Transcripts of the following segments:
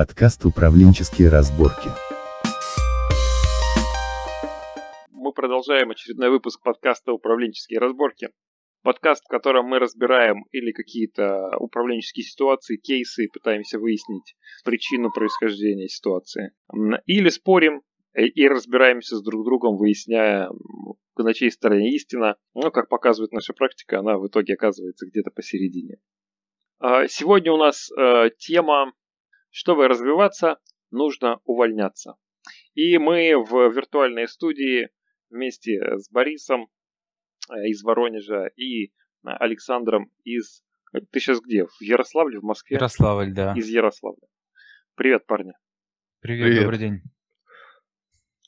Подкаст «Управленческие разборки». Мы продолжаем очередной выпуск подкаста «Управленческие разборки». Подкаст, в котором мы разбираем или какие-то управленческие ситуации, кейсы, пытаемся выяснить причину происхождения ситуации. Или спорим и разбираемся с друг другом, выясняя, на чьей стороне истина. Но, как показывает наша практика, она в итоге оказывается где-то посередине. А, сегодня у нас э, тема чтобы развиваться, нужно увольняться. И мы в виртуальной студии вместе с Борисом э, из Воронежа и э, Александром из... Ты сейчас где? В Ярославле, в Москве? Ярославль, да. Из Ярославля. Привет, парни. Привет, Привет. добрый день.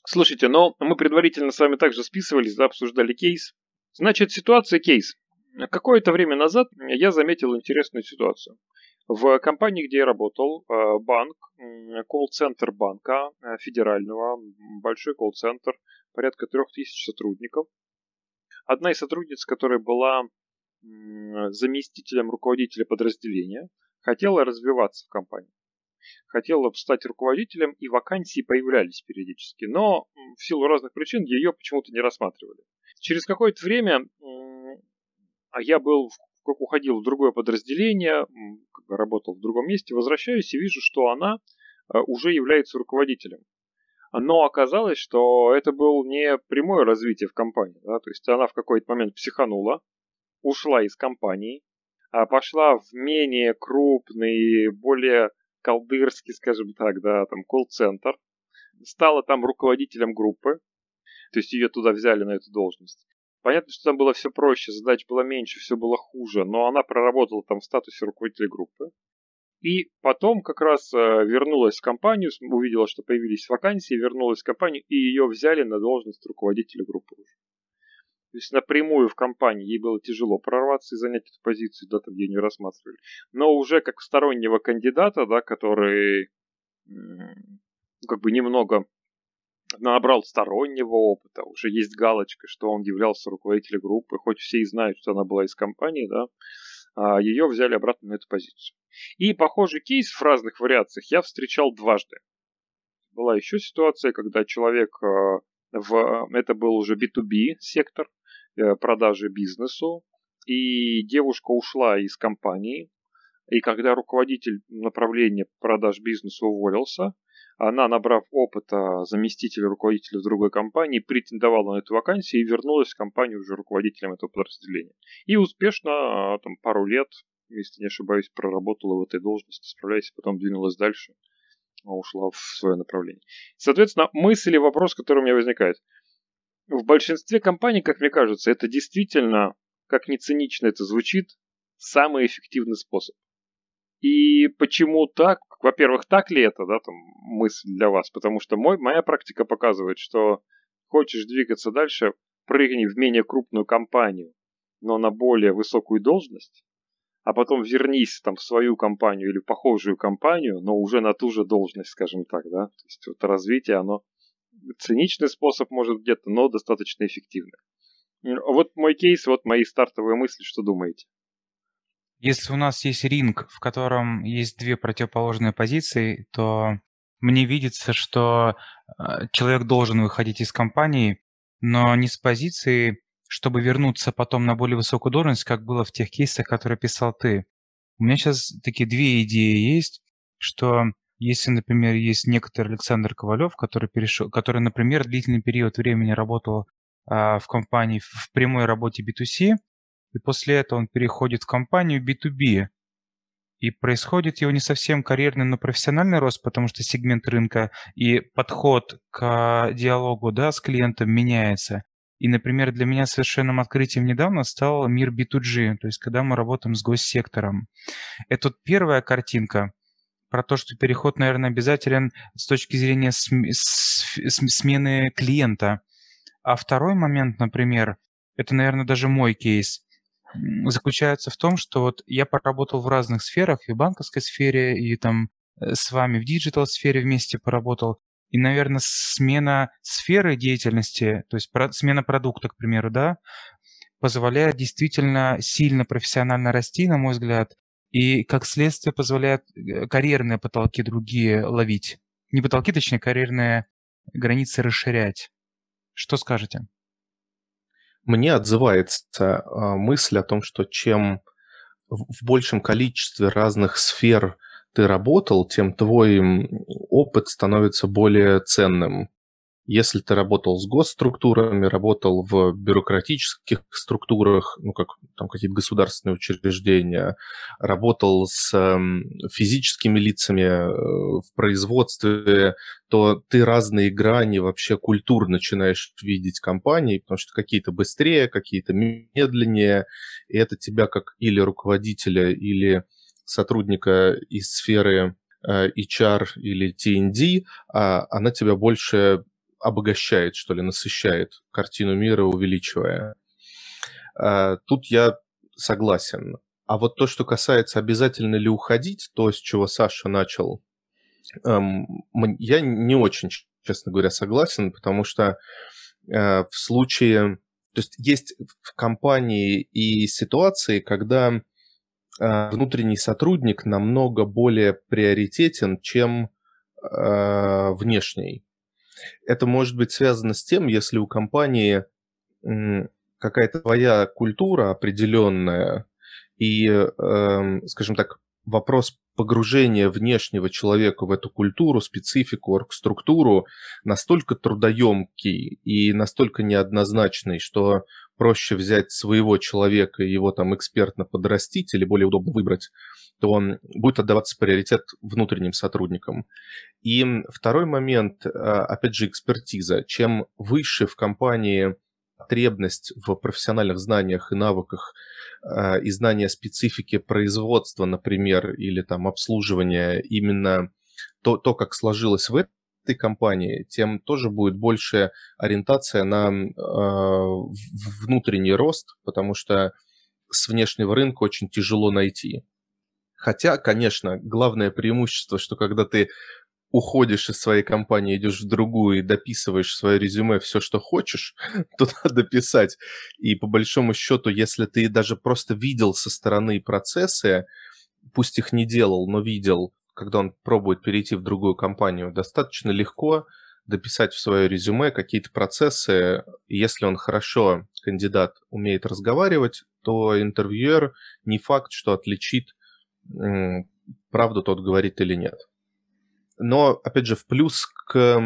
Слушайте, но мы предварительно с вами также списывались, да, обсуждали кейс. Значит, ситуация кейс. Какое-то время назад я заметил интересную ситуацию. В компании, где я работал, э, банк, колл-центр банка э, федерального, большой колл-центр, порядка трех тысяч сотрудников. Одна из сотрудниц, которая была заместителем руководителя подразделения, хотела развиваться в компании. Хотела стать руководителем, и вакансии появлялись периодически, но в силу разных причин ее почему-то не рассматривали. Через какое-то время а я был уходил в другое подразделение, работал в другом месте, возвращаюсь и вижу, что она э, уже является руководителем. Но оказалось, что это было не прямое развитие в компании. Да? То есть она в какой-то момент психанула, ушла из компании, а пошла в менее крупный, более колдырский, скажем так, да, там, колл-центр, стала там руководителем группы, то есть ее туда взяли на эту должность. Понятно, что там было все проще, задач было меньше, все было хуже, но она проработала там в статусе руководителя группы. И потом как раз э, вернулась в компанию, увидела, что появились вакансии, вернулась в компанию, и ее взяли на должность руководителя группы уже. То есть напрямую в компании ей было тяжело прорваться и занять эту позицию, да, там ее не рассматривали. Но уже как стороннего кандидата, да, который как бы немного набрал стороннего опыта, уже есть галочка, что он являлся руководителем группы, хоть все и знают, что она была из компании, да, а ее взяли обратно на эту позицию. И похожий кейс в разных вариациях я встречал дважды. Была еще ситуация, когда человек а, в... Это был уже B2B сектор э, продажи бизнесу, и девушка ушла из компании, и когда руководитель направления продаж бизнеса уволился, она, набрав опыта заместителя руководителя в другой компании, претендовала на эту вакансию и вернулась в компанию уже руководителем этого подразделения. И успешно, а, там, пару лет, если не ошибаюсь, проработала в этой должности, справляясь, потом двинулась дальше, а ушла в свое направление. Соответственно, мысль и вопрос, который у меня возникает. В большинстве компаний, как мне кажется, это действительно, как не цинично это звучит, самый эффективный способ. И почему так? Во-первых, так ли это, да, там, мысль для вас? Потому что мой, моя практика показывает, что хочешь двигаться дальше, прыгни в менее крупную компанию, но на более высокую должность, а потом вернись там в свою компанию или похожую компанию, но уже на ту же должность, скажем так, да. То есть вот развитие, оно циничный способ может где-то, но достаточно эффективный. Вот мой кейс, вот мои стартовые мысли, что думаете? Если у нас есть ринг, в котором есть две противоположные позиции, то мне видится, что э, человек должен выходить из компании, но не с позиции, чтобы вернуться потом на более высокую должность, как было в тех кейсах, которые писал ты. У меня сейчас такие две идеи есть, что если, например, есть некоторый Александр Ковалев, который перешел, который, например, длительный период времени работал а, в компании в прямой работе B2C, и после этого он переходит в компанию B2B. И происходит его не совсем карьерный, но профессиональный рост, потому что сегмент рынка и подход к диалогу да, с клиентом меняется. И, например, для меня совершенным открытием недавно стал мир B2G, то есть когда мы работаем с госсектором. Это вот первая картинка про то, что переход, наверное, обязателен с точки зрения см- смены клиента. А второй момент, например, это, наверное, даже мой кейс заключается в том, что вот я поработал в разных сферах, и в банковской сфере, и там э, с вами в digital сфере вместе поработал. И, наверное, смена сферы деятельности, то есть смена продукта, к примеру, да, позволяет действительно сильно профессионально расти, на мой взгляд, и, как следствие, позволяет э, карьерные потолки другие ловить. Не потолки, точнее, карьерные границы расширять. Что скажете? Мне отзывается э, мысль о том, что чем в большем количестве разных сфер ты работал, тем твой опыт становится более ценным. Если ты работал с госструктурами, работал в бюрократических структурах, ну, как там какие-то государственные учреждения, работал с эм, физическими лицами э, в производстве, то ты разные грани вообще культур начинаешь видеть компании, потому что какие-то быстрее, какие-то медленнее, и это тебя как или руководителя, или сотрудника из сферы э, HR или TND, а она тебя больше обогащает, что ли, насыщает картину мира, увеличивая. А, тут я согласен. А вот то, что касается обязательно ли уходить, то, с чего Саша начал, эм, я не очень, честно говоря, согласен, потому что э, в случае... То есть есть в компании и ситуации, когда э, внутренний сотрудник намного более приоритетен, чем э, внешний. Это может быть связано с тем, если у компании какая-то твоя культура определенная, и, э, скажем так, вопрос погружения внешнего человека в эту культуру, специфику, оргструктуру настолько трудоемкий и настолько неоднозначный, что проще взять своего человека и его там экспертно подрастить или более удобно выбрать, то он будет отдаваться приоритет внутренним сотрудникам. И второй момент, а, опять же, экспертиза. Чем выше в компании потребность в профессиональных знаниях и навыках а, и знания специфики производства, например, или там обслуживания, именно то, то как сложилось в этой компании, тем тоже будет больше ориентация на э, внутренний рост, потому что с внешнего рынка очень тяжело найти. Хотя, конечно, главное преимущество, что когда ты уходишь из своей компании, идешь в другую и дописываешь свое резюме все, что хочешь, то надо писать. И по большому счету, если ты даже просто видел со стороны процессы, пусть их не делал, но видел, когда он пробует перейти в другую компанию, достаточно легко дописать в свое резюме какие-то процессы. Если он хорошо, кандидат, умеет разговаривать, то интервьюер не факт, что отличит правду тот говорит или нет. Но, опять же, в плюс к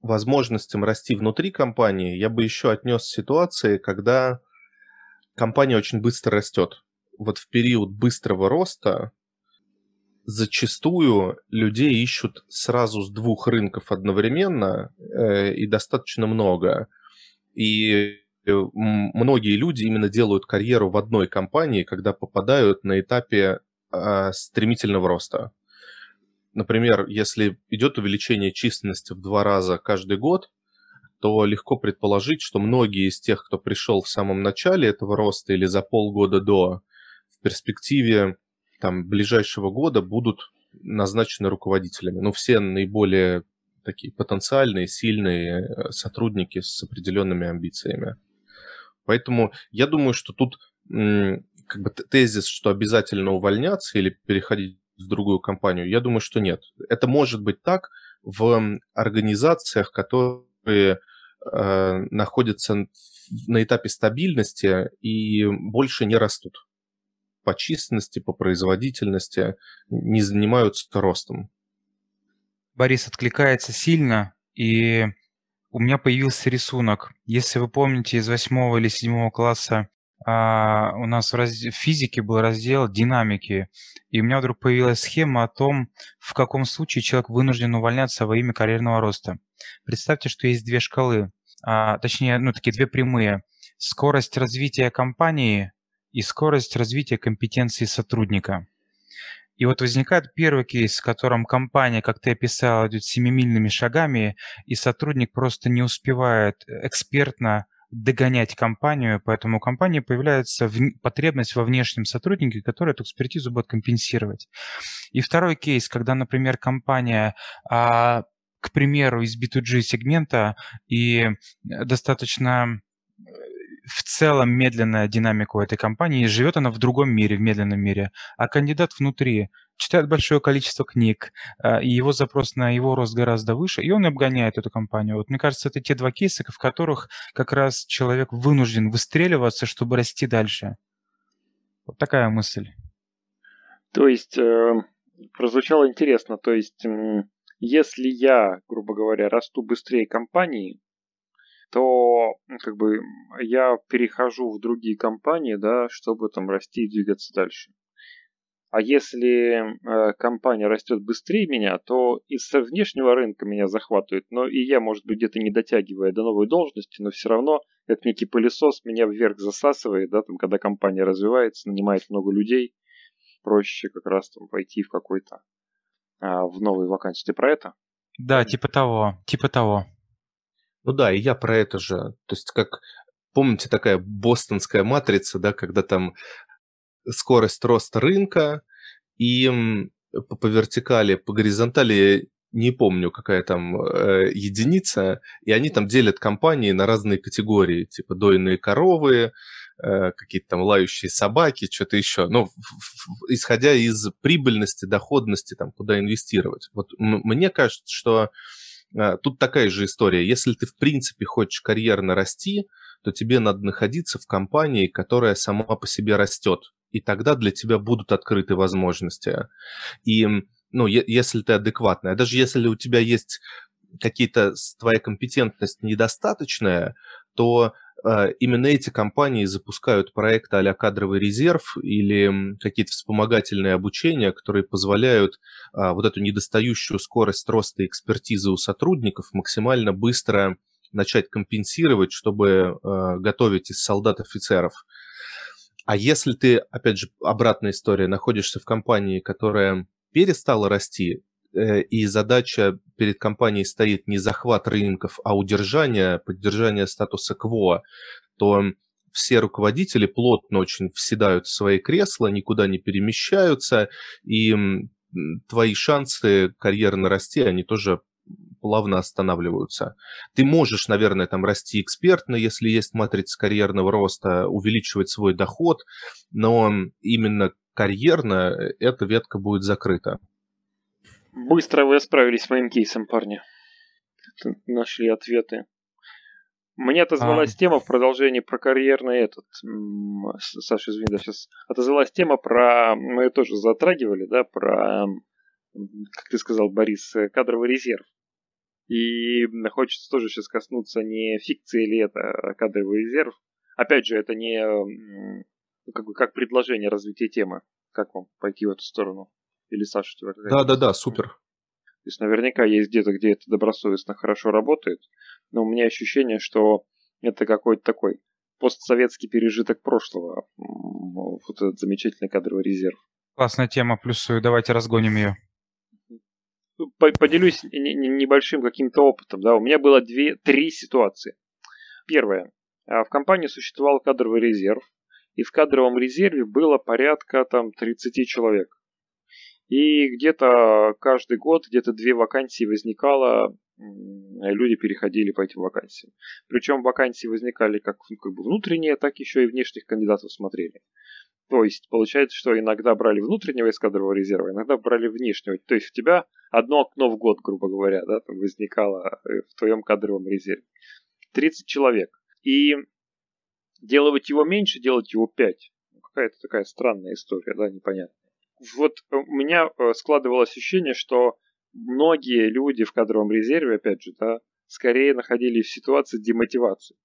возможностям расти внутри компании я бы еще отнес ситуации, когда компания очень быстро растет. Вот в период быстрого роста зачастую людей ищут сразу с двух рынков одновременно э, и достаточно много. И Э, многие люди именно делают карьеру в одной компании, когда попадают на этапе э, стремительного роста. Например, если идет увеличение численности в два раза каждый год, то легко предположить, что многие из тех, кто пришел в самом начале этого роста или за полгода до, в перспективе там, ближайшего года будут назначены руководителями. Ну, все наиболее такие потенциальные, сильные э, сотрудники с определенными амбициями. Поэтому я думаю, что тут как бы тезис, что обязательно увольняться или переходить в другую компанию, я думаю, что нет. Это может быть так в организациях, которые э, находятся на этапе стабильности и больше не растут по численности, по производительности, не занимаются ростом. Борис откликается сильно, и у меня появился рисунок. Если вы помните, из восьмого или седьмого класса а, у нас в, раз... в физике был раздел динамики, и у меня вдруг появилась схема о том, в каком случае человек вынужден увольняться во имя карьерного роста. Представьте, что есть две шкалы, а, точнее, ну, такие две прямые. Скорость развития компании и скорость развития компетенции сотрудника. И вот возникает первый кейс, в котором компания, как ты описал, идет семимильными шагами, и сотрудник просто не успевает экспертно догонять компанию, поэтому у компании появляется в... потребность во внешнем сотруднике, который эту экспертизу будет компенсировать. И второй кейс, когда, например, компания а, к примеру, из B2G сегмента и достаточно в целом медленная динамика у этой компании, живет она в другом мире, в медленном мире, а кандидат внутри читает большое количество книг, э, и его запрос на его рост гораздо выше, и он обгоняет эту компанию. Вот мне кажется, это те два кейса, в которых как раз человек вынужден выстреливаться, чтобы расти дальше. Вот такая мысль. То есть, э, прозвучало интересно, то есть, э, если я, грубо говоря, расту быстрее компании, то как бы я перехожу в другие компании, да, чтобы там расти и двигаться дальше. А если э, компания растет быстрее меня, то из внешнего рынка меня захватывает, но и я, может быть, где-то не дотягивая до новой должности, но все равно, как некий пылесос, меня вверх засасывает, да, там, когда компания развивается, нанимает много людей, проще как раз там пойти в какой-то, а, в новую вакансию. Ты про это? Да, типа того, типа того. Ну да, и я про это же. То есть как, помните, такая бостонская матрица, да, когда там скорость роста рынка и по, вертикали, по горизонтали не помню, какая там э, единица, и они там делят компании на разные категории, типа дойные коровы, э, какие-то там лающие собаки, что-то еще. Ну, исходя из прибыльности, доходности, там, куда инвестировать. Вот мне кажется, что тут такая же история. Если ты, в принципе, хочешь карьерно расти, то тебе надо находиться в компании, которая сама по себе растет и тогда для тебя будут открыты возможности. И, ну, если ты адекватная, даже если у тебя есть какие-то, твоя компетентность недостаточная, то именно эти компании запускают проекты а кадровый резерв или какие-то вспомогательные обучения, которые позволяют э, вот эту недостающую скорость роста экспертизы у сотрудников максимально быстро начать компенсировать, чтобы э, готовить из солдат офицеров. А если ты, опять же, обратная история, находишься в компании, которая перестала расти, и задача перед компанией стоит не захват рынков, а удержание, поддержание статуса КВО, то все руководители плотно очень вседают в свои кресла, никуда не перемещаются, и твои шансы карьерно расти, они тоже плавно останавливаются. Ты можешь, наверное, там расти экспертно, если есть матрица карьерного роста, увеличивать свой доход, но именно карьерно эта ветка будет закрыта. Быстро вы справились с моим кейсом, парни. Нашли ответы. Мне отозвалась а... тема в продолжении про карьерный этот. Саша, извини, да, сейчас отозвалась тема про... Мы ее тоже затрагивали, да, про, как ты сказал, Борис, кадровый резерв. И хочется тоже сейчас коснуться не фикции ли это, а кадровый резерв. Опять же, это не как, бы, как предложение развития темы. Как вам пойти в эту сторону? Или Саша, у тебя Да, да, да, супер. То есть наверняка есть где-то, где это добросовестно хорошо работает, но у меня ощущение, что это какой-то такой постсоветский пережиток прошлого. Вот этот замечательный кадровый резерв. Классная тема, плюсую, давайте разгоним ее поделюсь небольшим каким-то опытом. Да, у меня было две, три ситуации. Первое. А, в компании существовал кадровый резерв, и в кадровом резерве было порядка там 30 человек. И где-то каждый год где-то две вакансии возникало, люди переходили по этим вакансиям. Причем вакансии возникали как, ну, как бы внутренние, так еще и внешних кандидатов смотрели. То есть получается, что иногда брали внутреннего из кадрового резерва, иногда брали внешнего. То есть у тебя одно окно в год, грубо говоря, да, там возникало э, в твоем кадровом резерве. 30 человек. И делать его меньше, делать его 5. Ну, какая-то такая странная история, да, непонятная. Вот у меня э, складывалось ощущение, что многие люди в кадровом резерве, опять же, да, скорее находились в ситуации демотивации.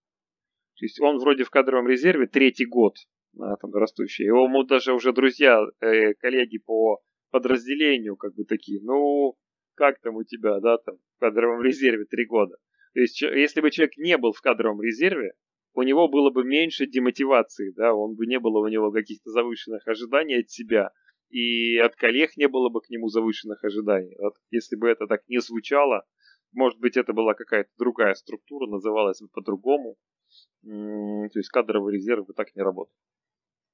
То есть он вроде в кадровом резерве третий год, а, там, растущие. Его ему даже уже друзья, э, коллеги по подразделению, как бы такие, ну, как там у тебя, да, там, в кадровом резерве три года. То есть, если бы человек не был в кадровом резерве, у него было бы меньше демотивации, да, он бы не было у него каких-то завышенных ожиданий от себя, и от коллег не было бы к нему завышенных ожиданий. Вот если бы это так не звучало, может быть, это была какая-то другая структура, называлась бы по-другому. То есть кадровый резерв бы так не работал.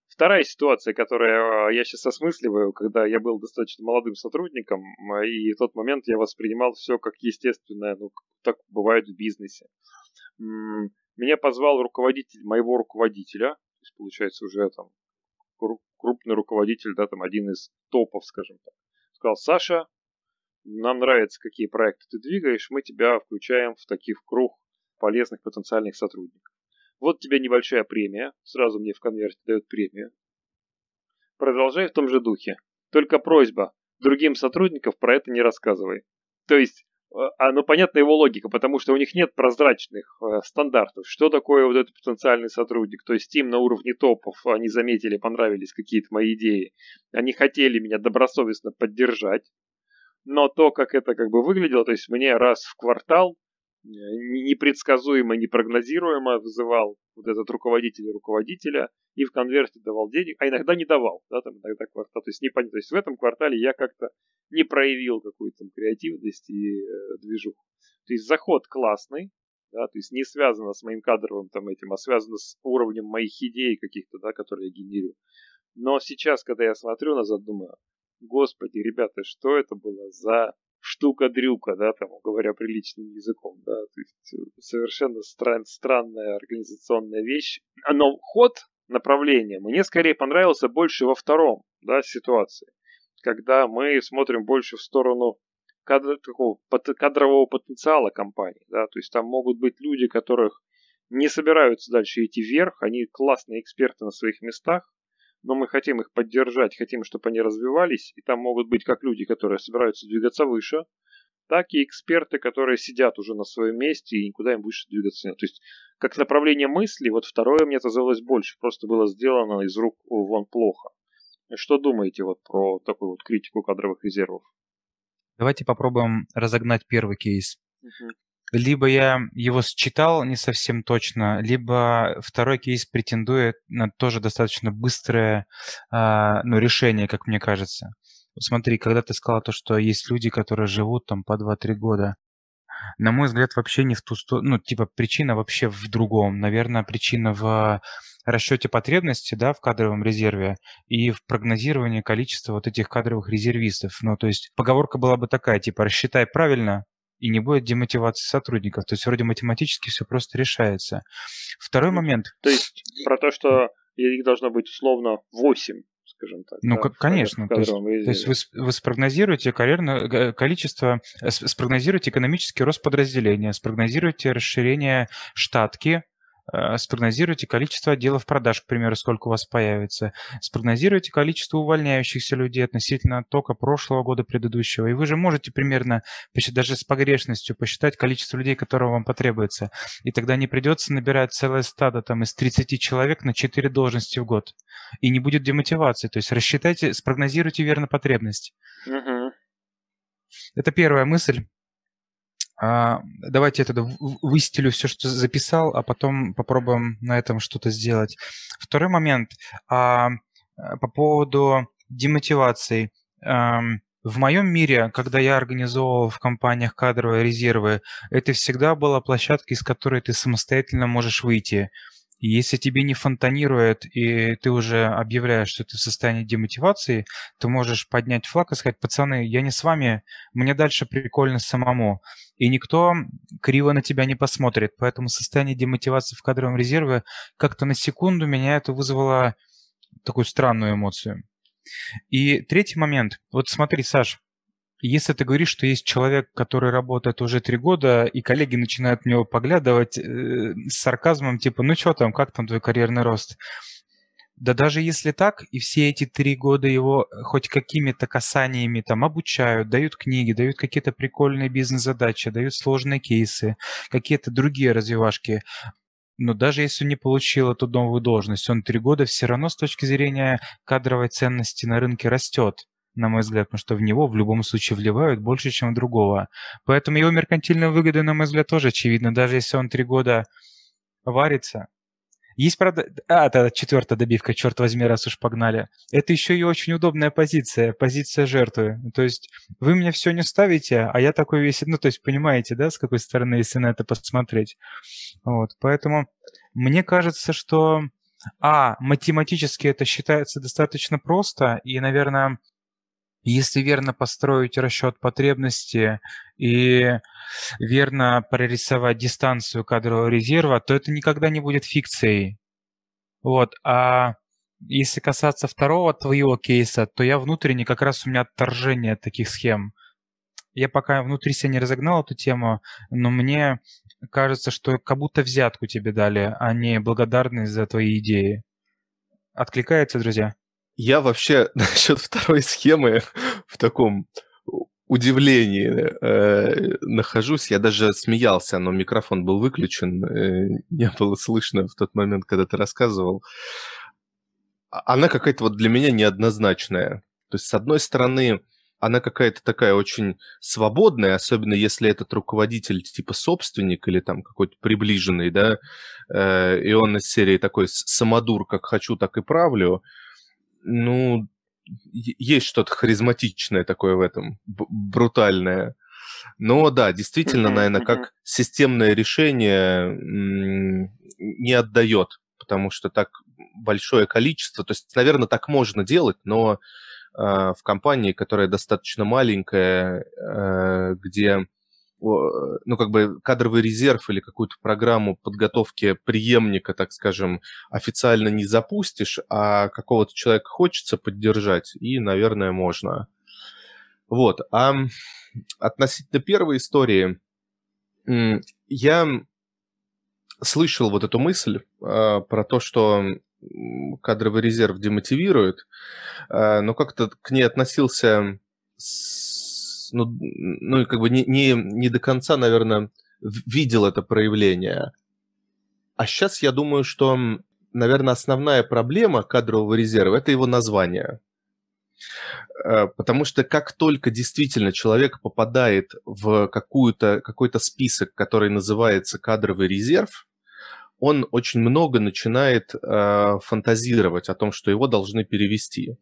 Вторая ситуация, которую э, я сейчас осмысливаю, когда я был достаточно молодым сотрудником, и в тот момент я воспринимал все как естественное, ну, так бывает в бизнесе. меня позвал руководитель моего руководителя, то есть, получается, уже там крупный руководитель, да, там один из топов, скажем так. Сказал, Саша, нам нравится, какие проекты ты двигаешь, мы тебя включаем в таких круг полезных потенциальных сотрудников. Вот тебе небольшая премия, сразу мне в конверте дают премию. Продолжай в том же духе. Только просьба, другим сотрудникам про это не рассказывай. То есть а, ну, понятна его логика, потому что у них нет прозрачных э, стандартов. Что такое вот этот потенциальный сотрудник? То есть им на уровне топов они заметили, понравились какие-то мои идеи. Они хотели меня добросовестно поддержать. Но то, как это как бы выглядело, то есть мне раз в квартал э, непредсказуемо, непрогнозируемо вызывал вот этот руководитель руководителя и в конверте давал денег, а иногда не давал, да, там иногда квартал, то есть непонятно, то есть в этом квартале я как-то не проявил какую-то там креативность и э, движуху. То есть заход классный, да, то есть не связано с моим кадровым там этим, а связано с уровнем моих идей каких-то, да, которые я генерирую. Но сейчас, когда я смотрю назад, думаю, господи, ребята, что это было за штука-дрюка, да, там, говоря приличным языком, да, то есть э, совершенно стран, странная организационная вещь. Но ход направления мне скорее понравился больше во втором, да, ситуации когда мы смотрим больше в сторону кадр, такого кадрового потенциала компании. Да? То есть там могут быть люди, которых не собираются дальше идти вверх, они классные эксперты на своих местах, но мы хотим их поддержать, хотим, чтобы они развивались, и там могут быть как люди, которые собираются двигаться выше, так и эксперты, которые сидят уже на своем месте и никуда им выше двигаться нет. То есть, как направление мысли, вот второе мне оказалось больше, просто было сделано из рук вон плохо. Что думаете вот про такую вот критику кадровых резервов? Давайте попробуем разогнать первый кейс. Угу. Либо я его считал не совсем точно, либо второй кейс претендует на тоже достаточно быстрое э, ну, решение, как мне кажется. Смотри, когда ты сказала то, что есть люди, которые живут там по 2-3 года, на мой взгляд, вообще не в ту сторону, ну, типа, причина вообще в другом. Наверное, причина в расчете потребности, да, в кадровом резерве и в прогнозировании количества вот этих кадровых резервистов. Ну, то есть поговорка была бы такая, типа, рассчитай правильно, и не будет демотивации сотрудников. То есть вроде математически все просто решается. Второй момент. То есть про то, что их должно быть условно 8 скажем так. Ну, да, конечно. То есть, то есть вы, вы спрогнозируете карьерное количество, спрогнозируете экономический рост подразделения, спрогнозируете расширение штатки, Э, спрогнозируйте количество отделов продаж, к примеру, сколько у вас появится. Спрогнозируйте количество увольняющихся людей относительно только прошлого года предыдущего. И вы же можете примерно, даже с погрешностью, посчитать количество людей, которого вам потребуется. И тогда не придется набирать целое стадо там, из 30 человек на 4 должности в год. И не будет демотивации. То есть рассчитайте, спрогнозируйте верно потребность. Угу. Это первая мысль. А, давайте я тогда выстелю все, что записал, а потом попробуем на этом что-то сделать. Второй момент а, по поводу демотивации. А, в моем мире, когда я организовывал в компаниях кадровые резервы, это всегда была площадка, из которой ты самостоятельно можешь выйти. И если тебе не фонтанирует, и ты уже объявляешь, что ты в состоянии демотивации, ты можешь поднять флаг и сказать, пацаны, я не с вами, мне дальше прикольно самому. И никто криво на тебя не посмотрит. Поэтому состояние демотивации в кадровом резерве как-то на секунду меня это вызвало такую странную эмоцию. И третий момент. Вот смотри, Саш, если ты говоришь, что есть человек, который работает уже три года, и коллеги начинают в него поглядывать э, с сарказмом, типа, ну что там, как там твой карьерный рост? Да даже если так, и все эти три года его хоть какими-то касаниями там обучают, дают книги, дают какие-то прикольные бизнес-задачи, дают сложные кейсы, какие-то другие развивашки, но даже если он не получил эту новую должность, он три года все равно с точки зрения кадровой ценности на рынке растет на мой взгляд, потому что в него в любом случае вливают больше, чем в другого. Поэтому его меркантильная выгода, на мой взгляд, тоже очевидна. Даже если он три года варится. Есть, правда... А, это четвертая добивка, черт возьми, раз уж погнали. Это еще и очень удобная позиция, позиция жертвы. То есть вы мне все не ставите, а я такой весь... Ну, то есть понимаете, да, с какой стороны, если на это посмотреть. Вот, поэтому мне кажется, что... А, математически это считается достаточно просто, и, наверное, Если верно построить расчет потребности и верно прорисовать дистанцию кадрового резерва, то это никогда не будет фикцией. Вот. А если касаться второго твоего кейса, то я внутренне как раз у меня отторжение от таких схем. Я пока внутри себя не разогнал эту тему, но мне кажется, что как будто взятку тебе дали, а не благодарность за твои идеи. Откликается, друзья? Я вообще насчет второй схемы в таком удивлении э, нахожусь. Я даже смеялся, но микрофон был выключен, э, не было слышно в тот момент, когда ты рассказывал. А, она какая-то вот для меня неоднозначная. То есть, с одной стороны, она какая-то такая очень свободная, особенно если этот руководитель типа собственник или там какой-то приближенный, да, э, и он из серии такой самодур, как хочу, так и правлю. Ну, есть что-то харизматичное такое в этом, брутальное. Но да, действительно, наверное, как системное решение не отдает, потому что так большое количество, то есть, наверное, так можно делать, но а, в компании, которая достаточно маленькая, э, где ну, как бы кадровый резерв или какую-то программу подготовки преемника, так скажем, официально не запустишь, а какого-то человека хочется поддержать, и, наверное, можно. Вот. А относительно первой истории, я слышал вот эту мысль э, про то, что кадровый резерв демотивирует, э, но как-то к ней относился с, ну, ну, как бы не, не, не до конца, наверное, видел это проявление. А сейчас я думаю, что, наверное, основная проблема кадрового резерва – это его название. Э, потому что как только действительно человек попадает в какую-то, какой-то список, который называется кадровый резерв, он очень много начинает э, фантазировать о том, что его должны перевести.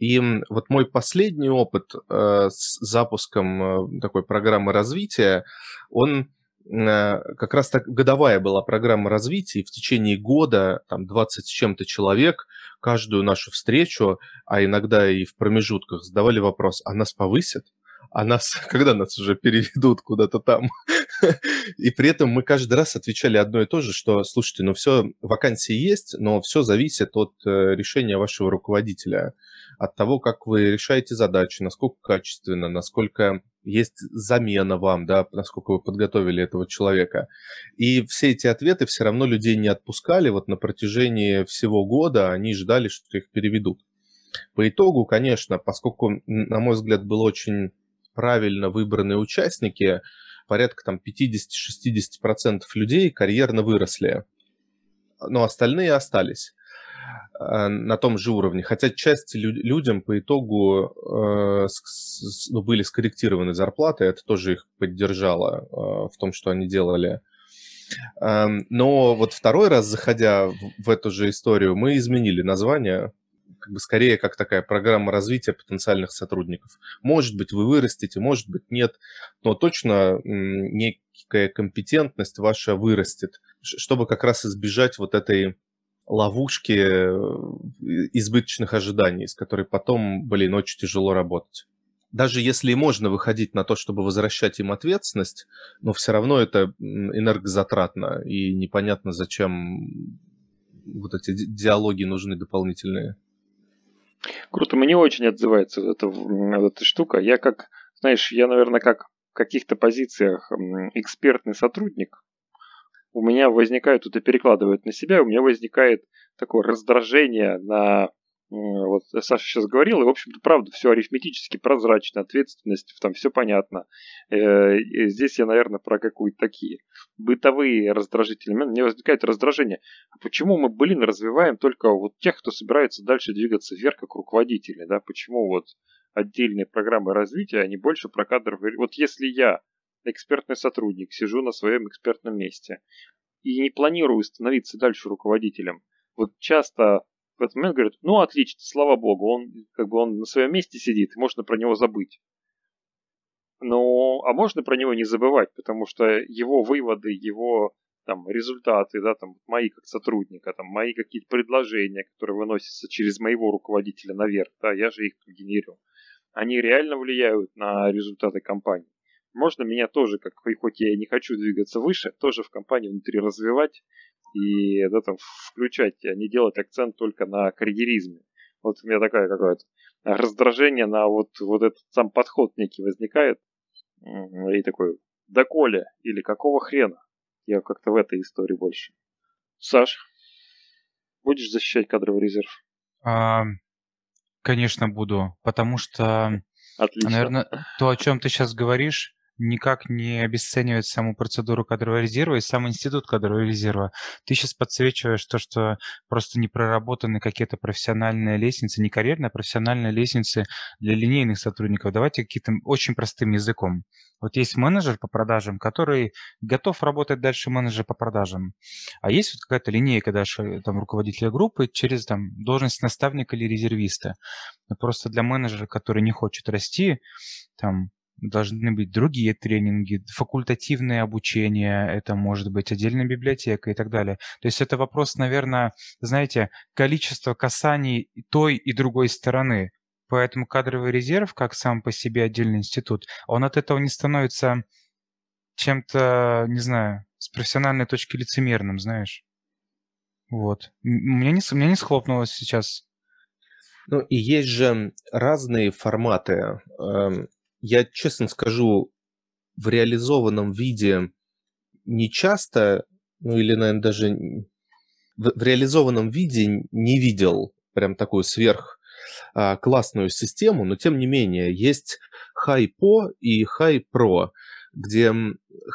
И вот мой последний опыт э, с запуском э, такой программы развития, он э, как раз так годовая была программа развития, и в течение года там 20 с чем-то человек каждую нашу встречу, а иногда и в промежутках задавали вопрос, а нас повысят? а нас, когда нас уже переведут куда-то там. И при этом мы каждый раз отвечали одно и то же, что, слушайте, ну все, вакансии есть, но все зависит от решения вашего руководителя, от того, как вы решаете задачи, насколько качественно, насколько есть замена вам, да, насколько вы подготовили этого человека. И все эти ответы все равно людей не отпускали. Вот на протяжении всего года они ждали, что их переведут. По итогу, конечно, поскольку, на мой взгляд, было очень правильно выбранные участники, порядка там 50-60% людей карьерно выросли, но остальные остались на том же уровне. Хотя часть лю- людям по итогу э, с, ну, были скорректированы зарплаты, это тоже их поддержало э, в том, что они делали. Э, но вот второй раз, заходя в, в эту же историю, мы изменили название как бы скорее как такая программа развития потенциальных сотрудников. Может быть, вы вырастете, может быть, нет, но точно некая компетентность ваша вырастет, чтобы как раз избежать вот этой ловушки э, избыточных ожиданий, с которой потом, блин, очень тяжело работать. Даже если можно выходить на то, чтобы возвращать им ответственность, но все равно это энергозатратно, и непонятно, зачем вот эти диалоги нужны дополнительные. Круто, мне очень отзывается эта, эта штука. Я как, знаешь, я, наверное, как в каких-то позициях экспертный сотрудник, у меня возникает, тут и перекладывает на себя, у меня возникает такое раздражение на вот Саша сейчас говорил, и, в общем-то, правда, все арифметически прозрачно, ответственность, там все понятно. Э, здесь я, наверное, про какую-то такие бытовые раздражители. Мне возникает раздражение. А почему мы, блин, развиваем только вот тех, кто собирается дальше двигаться вверх, как руководители, да? Почему вот отдельные программы развития, они больше про кадровые... Вот если я экспертный сотрудник, сижу на своем экспертном месте и не планирую становиться дальше руководителем, вот часто в этот момент говорят, ну отлично, слава богу, он как бы он на своем месте сидит, можно про него забыть. Ну, а можно про него не забывать, потому что его выводы, его там результаты, да, там мои как сотрудника, там мои какие-то предложения, которые выносятся через моего руководителя наверх, да, я же их генерю. они реально влияют на результаты компании. Можно меня тоже, как хоть я и не хочу двигаться выше, тоже в компании внутри развивать и да, там, включать, а не делать акцент только на карьеризме. Вот у меня такая какая-то раздражение на вот, вот этот сам подход некий возникает. И такой, да Коля, или какого хрена? Я как-то в этой истории больше. Саш, будешь защищать кадровый резерв? А, конечно, буду, потому что, Отлично. наверное, то, о чем ты сейчас говоришь, никак не обесценивает саму процедуру кадрового резерва и сам институт кадрового резерва. Ты сейчас подсвечиваешь то, что просто не проработаны какие-то профессиональные лестницы, не карьерные, а профессиональные лестницы для линейных сотрудников. Давайте каким-то очень простым языком. Вот есть менеджер по продажам, который готов работать дальше менеджер по продажам. А есть вот какая-то линейка дальше там, руководителя группы через там, должность наставника или резервиста. Просто для менеджера, который не хочет расти, там, должны быть другие тренинги, факультативное обучение, это может быть отдельная библиотека и так далее. То есть это вопрос, наверное, знаете, количества касаний той и другой стороны. Поэтому кадровый резерв, как сам по себе отдельный институт, он от этого не становится чем-то, не знаю, с профессиональной точки лицемерным, знаешь. Вот. У меня не, у меня не схлопнулось сейчас. Ну и есть же разные форматы. Я честно скажу, в реализованном виде не часто, ну или, наверное, даже в, в реализованном виде не видел прям такую сверх а, классную систему, но тем не менее есть High Po и High Pro, где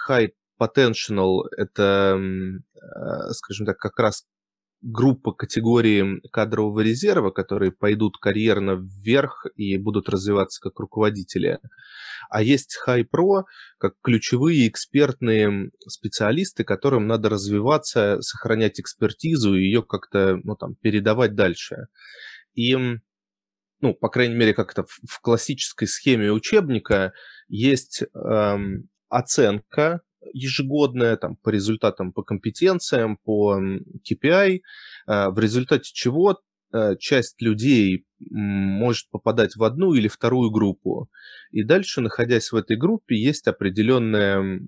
High Potential это, а, скажем так, как раз группа категории кадрового резерва, которые пойдут карьерно вверх и будут развиваться как руководители. А есть High Pro как ключевые экспертные специалисты, которым надо развиваться, сохранять экспертизу и ее как-то ну, там, передавать дальше. И ну, по крайней мере, как-то в классической схеме учебника есть эм, оценка ежегодная там, по результатам, по компетенциям, по KPI, э, в результате чего э, часть людей может попадать в одну или вторую группу. И дальше, находясь в этой группе, есть определенная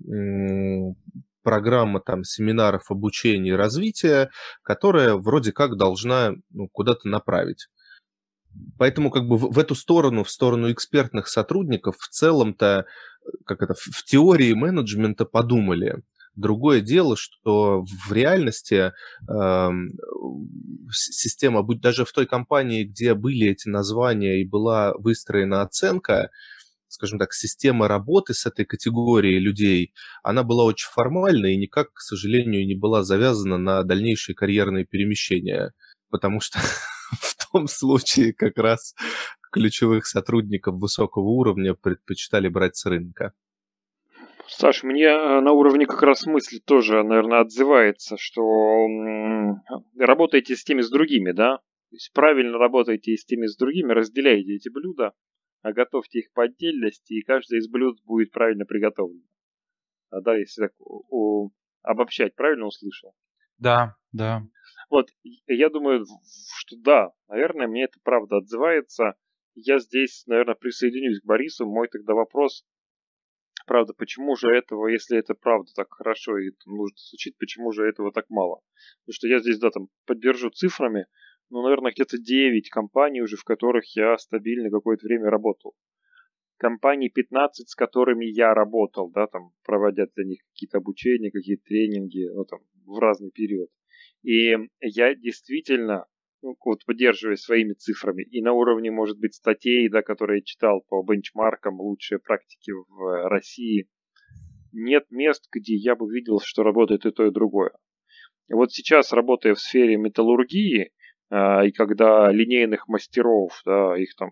программа там, семинаров обучения и развития, которая вроде как должна ну, куда-то направить. Поэтому как бы в, в эту сторону, в сторону экспертных сотрудников, в целом-то как это, в теории менеджмента подумали. Другое дело, что в реальности э, система, будь даже в той компании, где были эти названия и была выстроена оценка, скажем так, система работы с этой категорией людей, она была очень формальной и никак, к сожалению, не была завязана на дальнейшие карьерные перемещения. Потому что в том случае как раз ключевых сотрудников высокого уровня предпочитали брать с рынка. Саш, мне э, на уровне как раз мысли тоже, наверное, отзывается, что работаете с теми с другими, да? То есть правильно работаете с теми с другими, разделяете эти блюда, а готовьте их по отдельности, и каждое из блюд будет правильно приготовлено. А, да, если так у, обобщать, правильно услышал? Да, да. Вот, я думаю, что да, наверное, мне это правда отзывается. Я здесь, наверное, присоединюсь к Борису. Мой тогда вопрос, правда, почему же этого, если это правда так хорошо и нужно звучит, почему же этого так мало? Потому что я здесь, да, там, поддержу цифрами, ну, наверное, где-то 9 компаний уже, в которых я стабильно какое-то время работал. Компаний 15, с которыми я работал, да, там, проводя для них какие-то обучения, какие-то тренинги, ну, там, в разный период. И я действительно ну, вот поддерживаясь своими цифрами, и на уровне, может быть, статей, да, которые я читал по бенчмаркам лучшие практики в России, нет мест, где я бы видел, что работает и то, и другое. Вот сейчас, работая в сфере металлургии, а, и когда линейных мастеров, да, их там,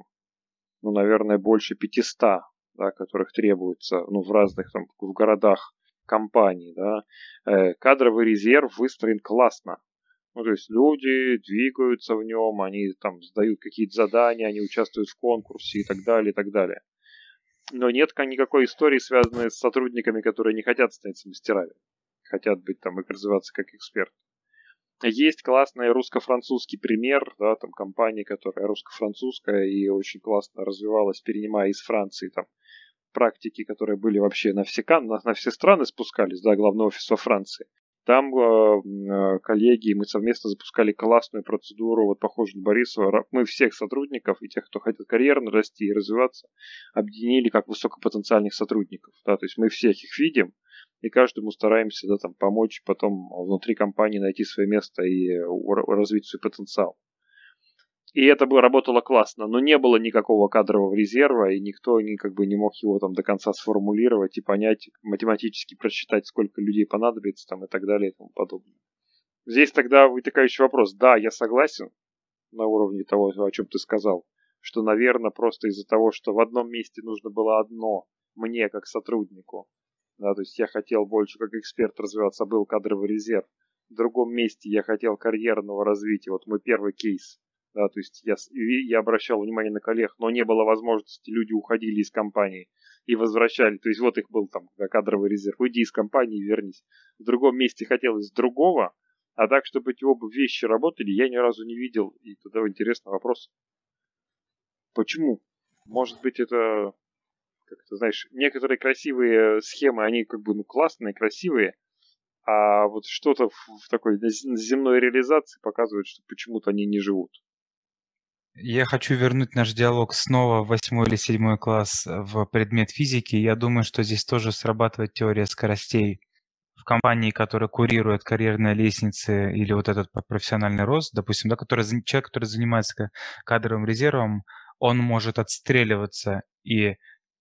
ну, наверное, больше 500, да, которых требуется, ну, в разных там, в городах компаний, да, э, кадровый резерв выстроен классно. Ну, то есть люди двигаются в нем, они там сдают какие-то задания, они участвуют в конкурсе и так далее, и так далее. Но нет никакой истории, связанной с сотрудниками, которые не хотят становиться мастерами. Хотят быть там и развиваться как эксперт. Есть классный русско-французский пример, да, там компания, которая русско-французская и очень классно развивалась, перенимая из Франции там практики, которые были вообще на все, на, на все страны спускались, да, главный офис во Франции. Там э, э, коллеги, мы совместно запускали классную процедуру, вот похожую на Борисова. Мы всех сотрудников и тех, кто хотят карьерно расти и развиваться, объединили как высокопотенциальных сотрудников. Да, то есть мы всех их видим, и каждому стараемся да, там, помочь потом внутри компании найти свое место и развить свой потенциал. И это бы работало классно, но не было никакого кадрового резерва, и никто не, как бы, не мог его там до конца сформулировать и понять, математически просчитать, сколько людей понадобится там, и так далее и тому подобное. Здесь тогда вытекающий вопрос. Да, я согласен на уровне того, о чем ты сказал, что, наверное, просто из-за того, что в одном месте нужно было одно, мне как сотруднику, да, то есть я хотел больше как эксперт развиваться, был кадровый резерв. В другом месте я хотел карьерного развития. Вот мой первый кейс. Да, то есть я, я обращал внимание на коллег, но не было возможности, люди уходили из компании и возвращали. То есть вот их был там кадровый резерв. Уйди из компании и вернись. В другом месте хотелось другого, а так, чтобы эти оба вещи работали, я ни разу не видел. И тогда интересный вопрос. Почему? Может быть, это как ты знаешь, некоторые красивые схемы, они как бы ну, классные, красивые, а вот что-то в, в такой земной реализации показывает, что почему-то они не живут. Я хочу вернуть наш диалог снова в восьмой или седьмой класс в предмет физики. Я думаю, что здесь тоже срабатывает теория скоростей. В компании, которая курирует карьерные лестницы или вот этот профессиональный рост, допустим, да, который, человек, который занимается кадровым резервом, он может отстреливаться и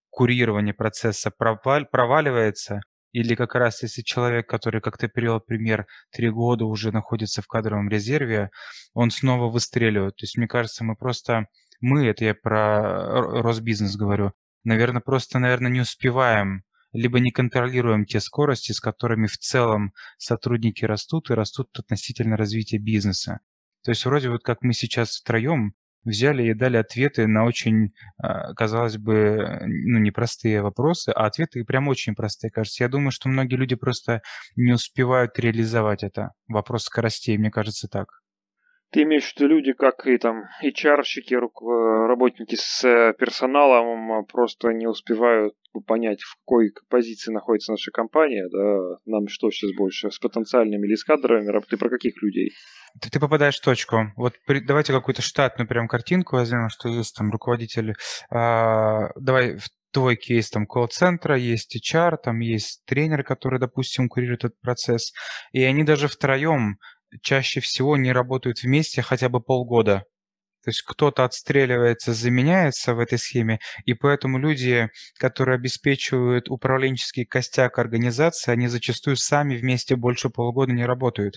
курирование процесса проваливается, или как раз если человек, который, как ты привел пример, три года уже находится в кадровом резерве, он снова выстреливает. То есть, мне кажется, мы просто, мы, это я про Росбизнес говорю, наверное, просто, наверное, не успеваем либо не контролируем те скорости, с которыми в целом сотрудники растут и растут относительно развития бизнеса. То есть вроде вот как мы сейчас втроем взяли и дали ответы на очень, а, казалось бы, ну, непростые вопросы, а ответы прям очень простые, кажется. Я думаю, что многие люди просто не успевают реализовать это. Вопрос скоростей, мне кажется, так. Ты имеешь в виду люди, как и там HR-щики, работники с э, персоналом просто не успевают понять, в какой позиции находится наша компания, да, нам что сейчас больше, с потенциальными или с кадровыми, ты про каких людей? Ты, ты попадаешь в точку. Вот при, давайте какую-то штатную прям картинку возьмем, что есть там руководитель, а, давай в твой кейс там колл-центра, есть HR, там есть тренер, который, допустим, курирует этот процесс, и они даже втроем чаще всего не работают вместе хотя бы полгода. То есть кто-то отстреливается, заменяется в этой схеме, и поэтому люди, которые обеспечивают управленческий костяк организации, они зачастую сами вместе больше полгода не работают.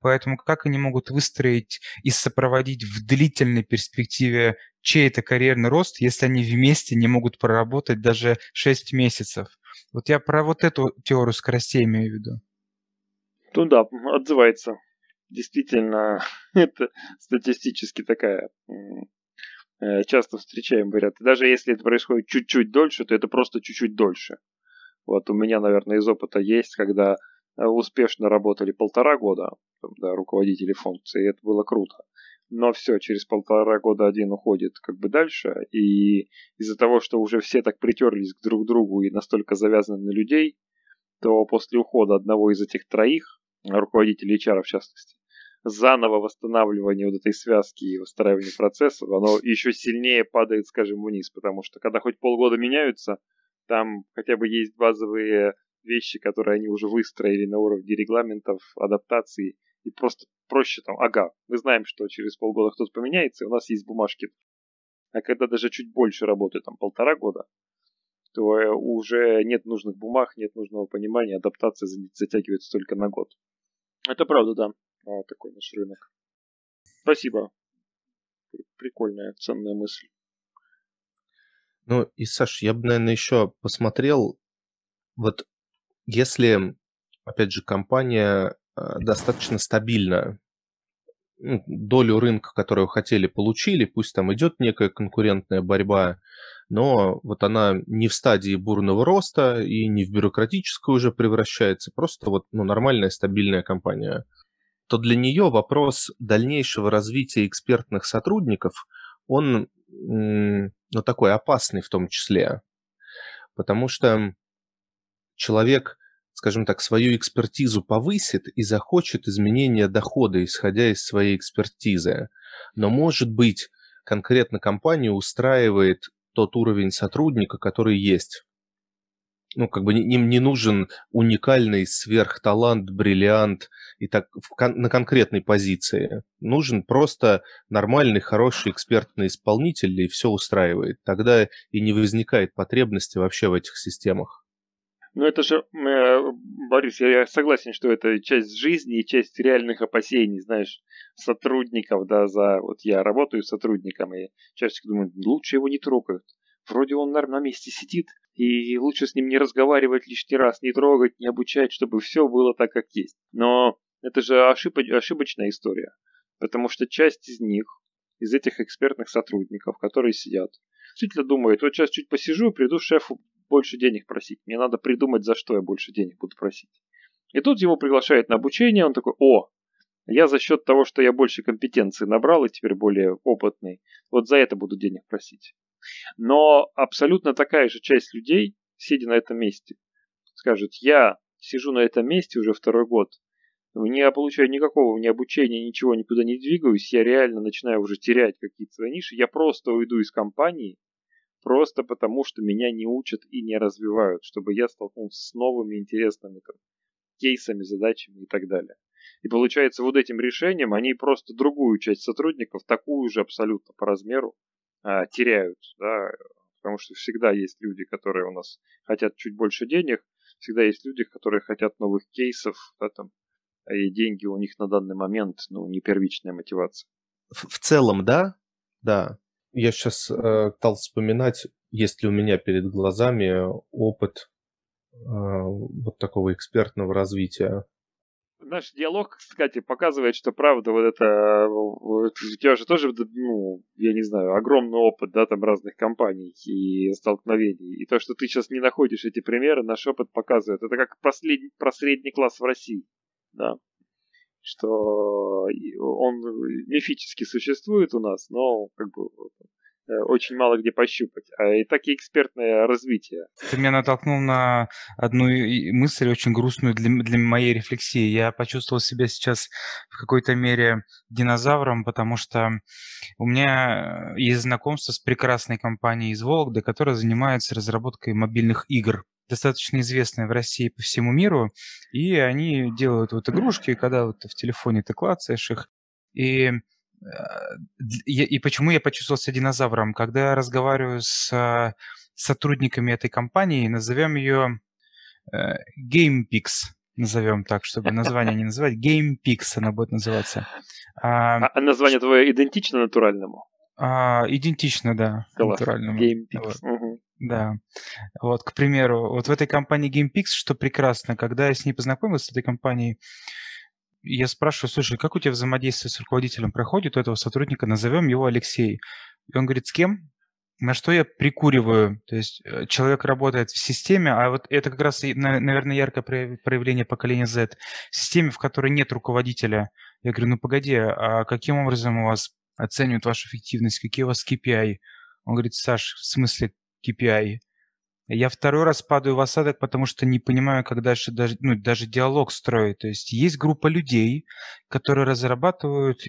Поэтому как они могут выстроить и сопроводить в длительной перспективе чей-то карьерный рост, если они вместе не могут проработать даже 6 месяцев? Вот я про вот эту теорию скоростей имею в виду. Ну да, отзывается действительно это статистически такая э, часто встречаем говорят. Даже если это происходит чуть-чуть дольше, то это просто чуть-чуть дольше. Вот у меня, наверное, из опыта есть, когда э, успешно работали полтора года, да, руководители функции, и это было круто. Но все, через полтора года один уходит как бы дальше, и из-за того, что уже все так притерлись к друг другу и настолько завязаны на людей, то после ухода одного из этих троих, руководителей HR в частности, заново восстанавливание вот этой связки и выстраивание процессов, оно еще сильнее падает, скажем, вниз, потому что когда хоть полгода меняются, там хотя бы есть базовые вещи, которые они уже выстроили на уровне регламентов, адаптации, и просто проще там, ага, мы знаем, что через полгода кто-то поменяется, и у нас есть бумажки. А когда даже чуть больше работает, там полтора года, то э, уже нет нужных бумаг, нет нужного понимания, адаптация затягивается только на год. Это правда, да. А, такой наш рынок. Спасибо. Прикольная, ценная мысль. Ну и, Саш, я бы, наверное, еще посмотрел, вот если, опять же, компания а, достаточно стабильная, ну, долю рынка, которую хотели, получили, пусть там идет некая конкурентная борьба, но вот она не в стадии бурного роста и не в бюрократическую уже превращается, просто вот ну, нормальная стабильная компания – то для нее вопрос дальнейшего развития экспертных сотрудников, он ну, такой опасный в том числе. Потому что человек, скажем так, свою экспертизу повысит и захочет изменения дохода, исходя из своей экспертизы. Но, может быть, конкретно компанию устраивает тот уровень сотрудника, который есть ну, как бы им не нужен уникальный сверхталант, бриллиант и так на конкретной позиции. Нужен просто нормальный, хороший экспертный исполнитель, и все устраивает. Тогда и не возникает потребности вообще в этих системах. Ну, это же, э, Борис, я согласен, что это часть жизни и часть реальных опасений, знаешь, сотрудников, да, за... Вот я работаю с сотрудником, и чаще думаю, лучше его не трогают. Вроде он, наверное, на месте сидит, и лучше с ним не разговаривать лишний раз, не трогать, не обучать, чтобы все было так, как есть. Но это же ошиб... ошибочная история, потому что часть из них, из этих экспертных сотрудников, которые сидят, действительно думают, вот сейчас чуть посижу, приду шефу больше денег просить. Мне надо придумать, за что я больше денег буду просить. И тут его приглашают на обучение, он такой, о, я за счет того, что я больше компетенции набрал и теперь более опытный, вот за это буду денег просить. Но абсолютно такая же часть людей, сидя на этом месте, скажет, я сижу на этом месте уже второй год, не получаю никакого ни обучения, ничего, никуда не двигаюсь, я реально начинаю уже терять какие-то свои ниши, я просто уйду из компании, просто потому что меня не учат и не развивают, чтобы я столкнулся с новыми интересными там, кейсами, задачами и так далее. И получается, вот этим решением они просто другую часть сотрудников, такую же абсолютно по размеру, а, теряют, да, потому что всегда есть люди, которые у нас хотят чуть больше денег, всегда есть люди, которые хотят новых кейсов, да, там, и деньги у них на данный момент, ну, не первичная мотивация. В, в целом, да, да. Я сейчас э, вспоминать, есть ли у меня перед глазами опыт э, вот такого экспертного развития наш диалог, кстати, показывает, что правда вот это, у тебя же тоже, ну, я не знаю, огромный опыт, да, там разных компаний и столкновений. И то, что ты сейчас не находишь эти примеры, наш опыт показывает. Это как последний, про средний класс в России, да. Что он мифически существует у нас, но как бы Э, очень мало где пощупать. А и так и экспертное развитие. Ты меня натолкнул на одну мысль очень грустную для, для моей рефлексии. Я почувствовал себя сейчас в какой-то мере динозавром, потому что у меня есть знакомство с прекрасной компанией из Вологды, которая занимается разработкой мобильных игр достаточно известная в России по всему миру, и они делают вот игрушки, когда вот в телефоне ты клацаешь их, и и почему я почувствовал себя динозавром? Когда я разговариваю с а, сотрудниками этой компании, назовем ее э, GamePix, назовем так, чтобы название не называть. GamePix она будет называться. А, а, а название твое идентично натуральному? А, идентично, да, Класс. натуральному. GamePix. Вот. Угу. Да. Вот, к примеру, вот в этой компании GamePix, что прекрасно, когда я с ней познакомился, с этой компанией, я спрашиваю, слушай, как у тебя взаимодействие с руководителем проходит у этого сотрудника, назовем его Алексей. И он говорит, с кем? На что я прикуриваю? То есть э, человек работает в системе, а вот это как раз, наверное, яркое проявление поколения Z. В системе, в которой нет руководителя. Я говорю, ну погоди, а каким образом у вас оценивают вашу эффективность? Какие у вас KPI? Он говорит, Саш, в смысле KPI? Я второй раз падаю в осадок, потому что не понимаю, как дальше даже, ну, даже диалог строить. То есть есть группа людей, которые разрабатывают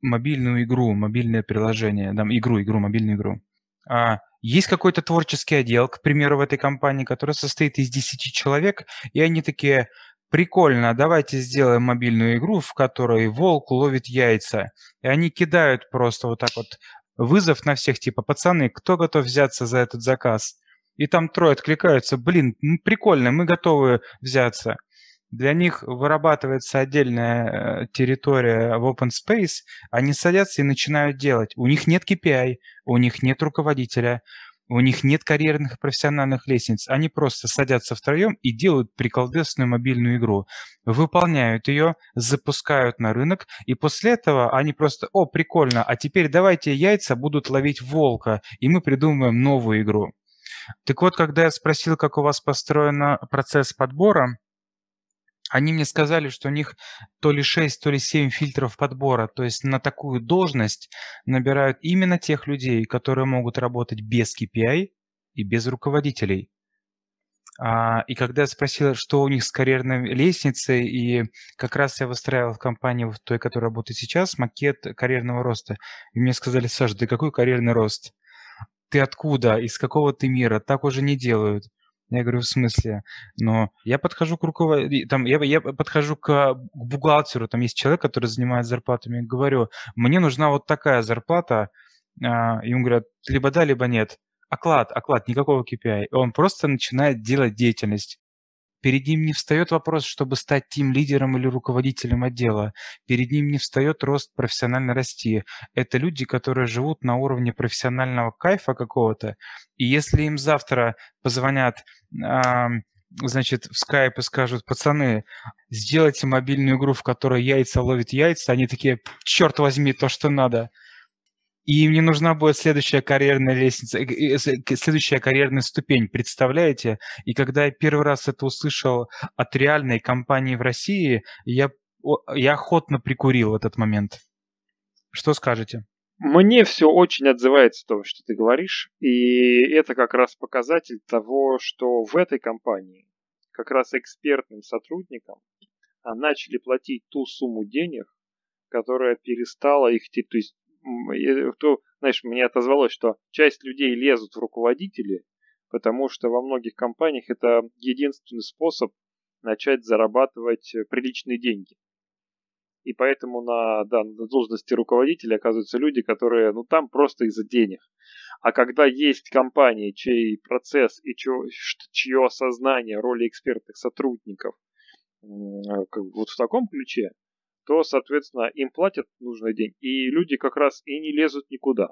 мобильную игру, мобильное приложение, там, игру, игру, мобильную игру. А, есть какой-то творческий отдел, к примеру, в этой компании, который состоит из 10 человек, и они такие, прикольно, давайте сделаем мобильную игру, в которой волк ловит яйца. И они кидают просто вот так вот вызов на всех, типа, пацаны, кто готов взяться за этот заказ? И там трое откликаются, блин, прикольно, мы готовы взяться. Для них вырабатывается отдельная э, территория в open space, они садятся и начинают делать. У них нет KPI, у них нет руководителя, у них нет карьерных и профессиональных лестниц. Они просто садятся втроем и делают приколдесную мобильную игру. Выполняют ее, запускают на рынок, и после этого они просто, о, прикольно, а теперь давайте яйца будут ловить волка, и мы придумаем новую игру. Так вот, когда я спросил, как у вас построен процесс подбора, Они мне сказали, что у них то ли 6, то ли 7 фильтров подбора. То есть на такую должность набирают именно тех людей, которые могут работать без KPI и без руководителей. А, и когда я спросил, что у них с карьерной лестницей, и как раз я выстраивал в компании, в той, которая работает сейчас, макет карьерного роста. И мне сказали, Саша, ты какой карьерный рост? Ты откуда? Из какого ты мира? Так уже не делают. Я говорю, в смысле? Но я подхожу к руководителю, там, я, я подхожу к бухгалтеру, там есть человек, который занимается зарплатами, говорю, мне нужна вот такая зарплата, а, и ему говорят, либо да, либо нет. Оклад, оклад, никакого KPI. Он просто начинает делать деятельность. Перед ним не встает вопрос, чтобы стать тим-лидером или руководителем отдела. Перед ним не встает рост профессионально расти. Это люди, которые живут на уровне профессионального кайфа какого-то. И если им завтра позвонят значит, в скайп и скажут, пацаны, сделайте мобильную игру, в которой яйца ловят яйца, они такие, черт возьми, то, что надо. И им не нужна будет следующая карьерная лестница, э, э, следующая карьерная ступень, представляете? И когда я первый раз это услышал от реальной компании в России, я, я охотно прикурил этот момент. Что скажете? Мне все очень отзывается то, что ты говоришь, и это как раз показатель того, что в этой компании как раз экспертным сотрудникам а, начали платить ту сумму денег, которая перестала их, то есть то, знаешь, мне отозвалось, что часть людей лезут в руководители, потому что во многих компаниях это единственный способ начать зарабатывать э, приличные деньги. И поэтому на, да, на должности руководителя оказываются люди, которые, ну, там просто из-за денег. А когда есть компании, чей процесс и чье, чье осознание роли экспертных сотрудников как, вот в таком ключе, то, соответственно, им платят нужный день, и люди как раз и не лезут никуда.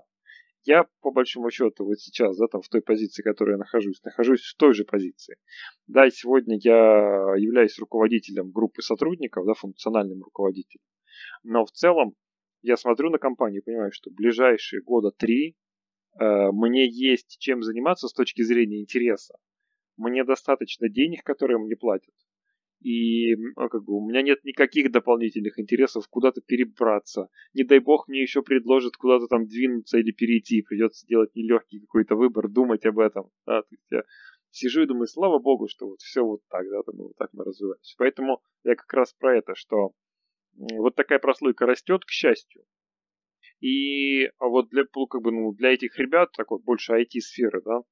Я, по большому счету, вот сейчас, да, там в той позиции, в которой я нахожусь, нахожусь в той же позиции. Да, сегодня я являюсь руководителем группы сотрудников, да, функциональным руководителем. Но в целом я смотрю на компанию и понимаю, что ближайшие года три э, мне есть чем заниматься с точки зрения интереса. Мне достаточно денег, которые мне платят и а, как бы у меня нет никаких дополнительных интересов куда-то перебраться. Не дай бог мне еще предложат куда-то там двинуться или перейти, придется делать нелегкий какой-то выбор, думать об этом. Да? То есть я сижу и думаю, слава богу, что вот все вот так, да, там, вот так мы развиваемся. Поэтому я как раз про это, что вот такая прослойка растет, к счастью. И вот для, как бы, ну, для этих ребят, так вот, больше IT-сферы, да,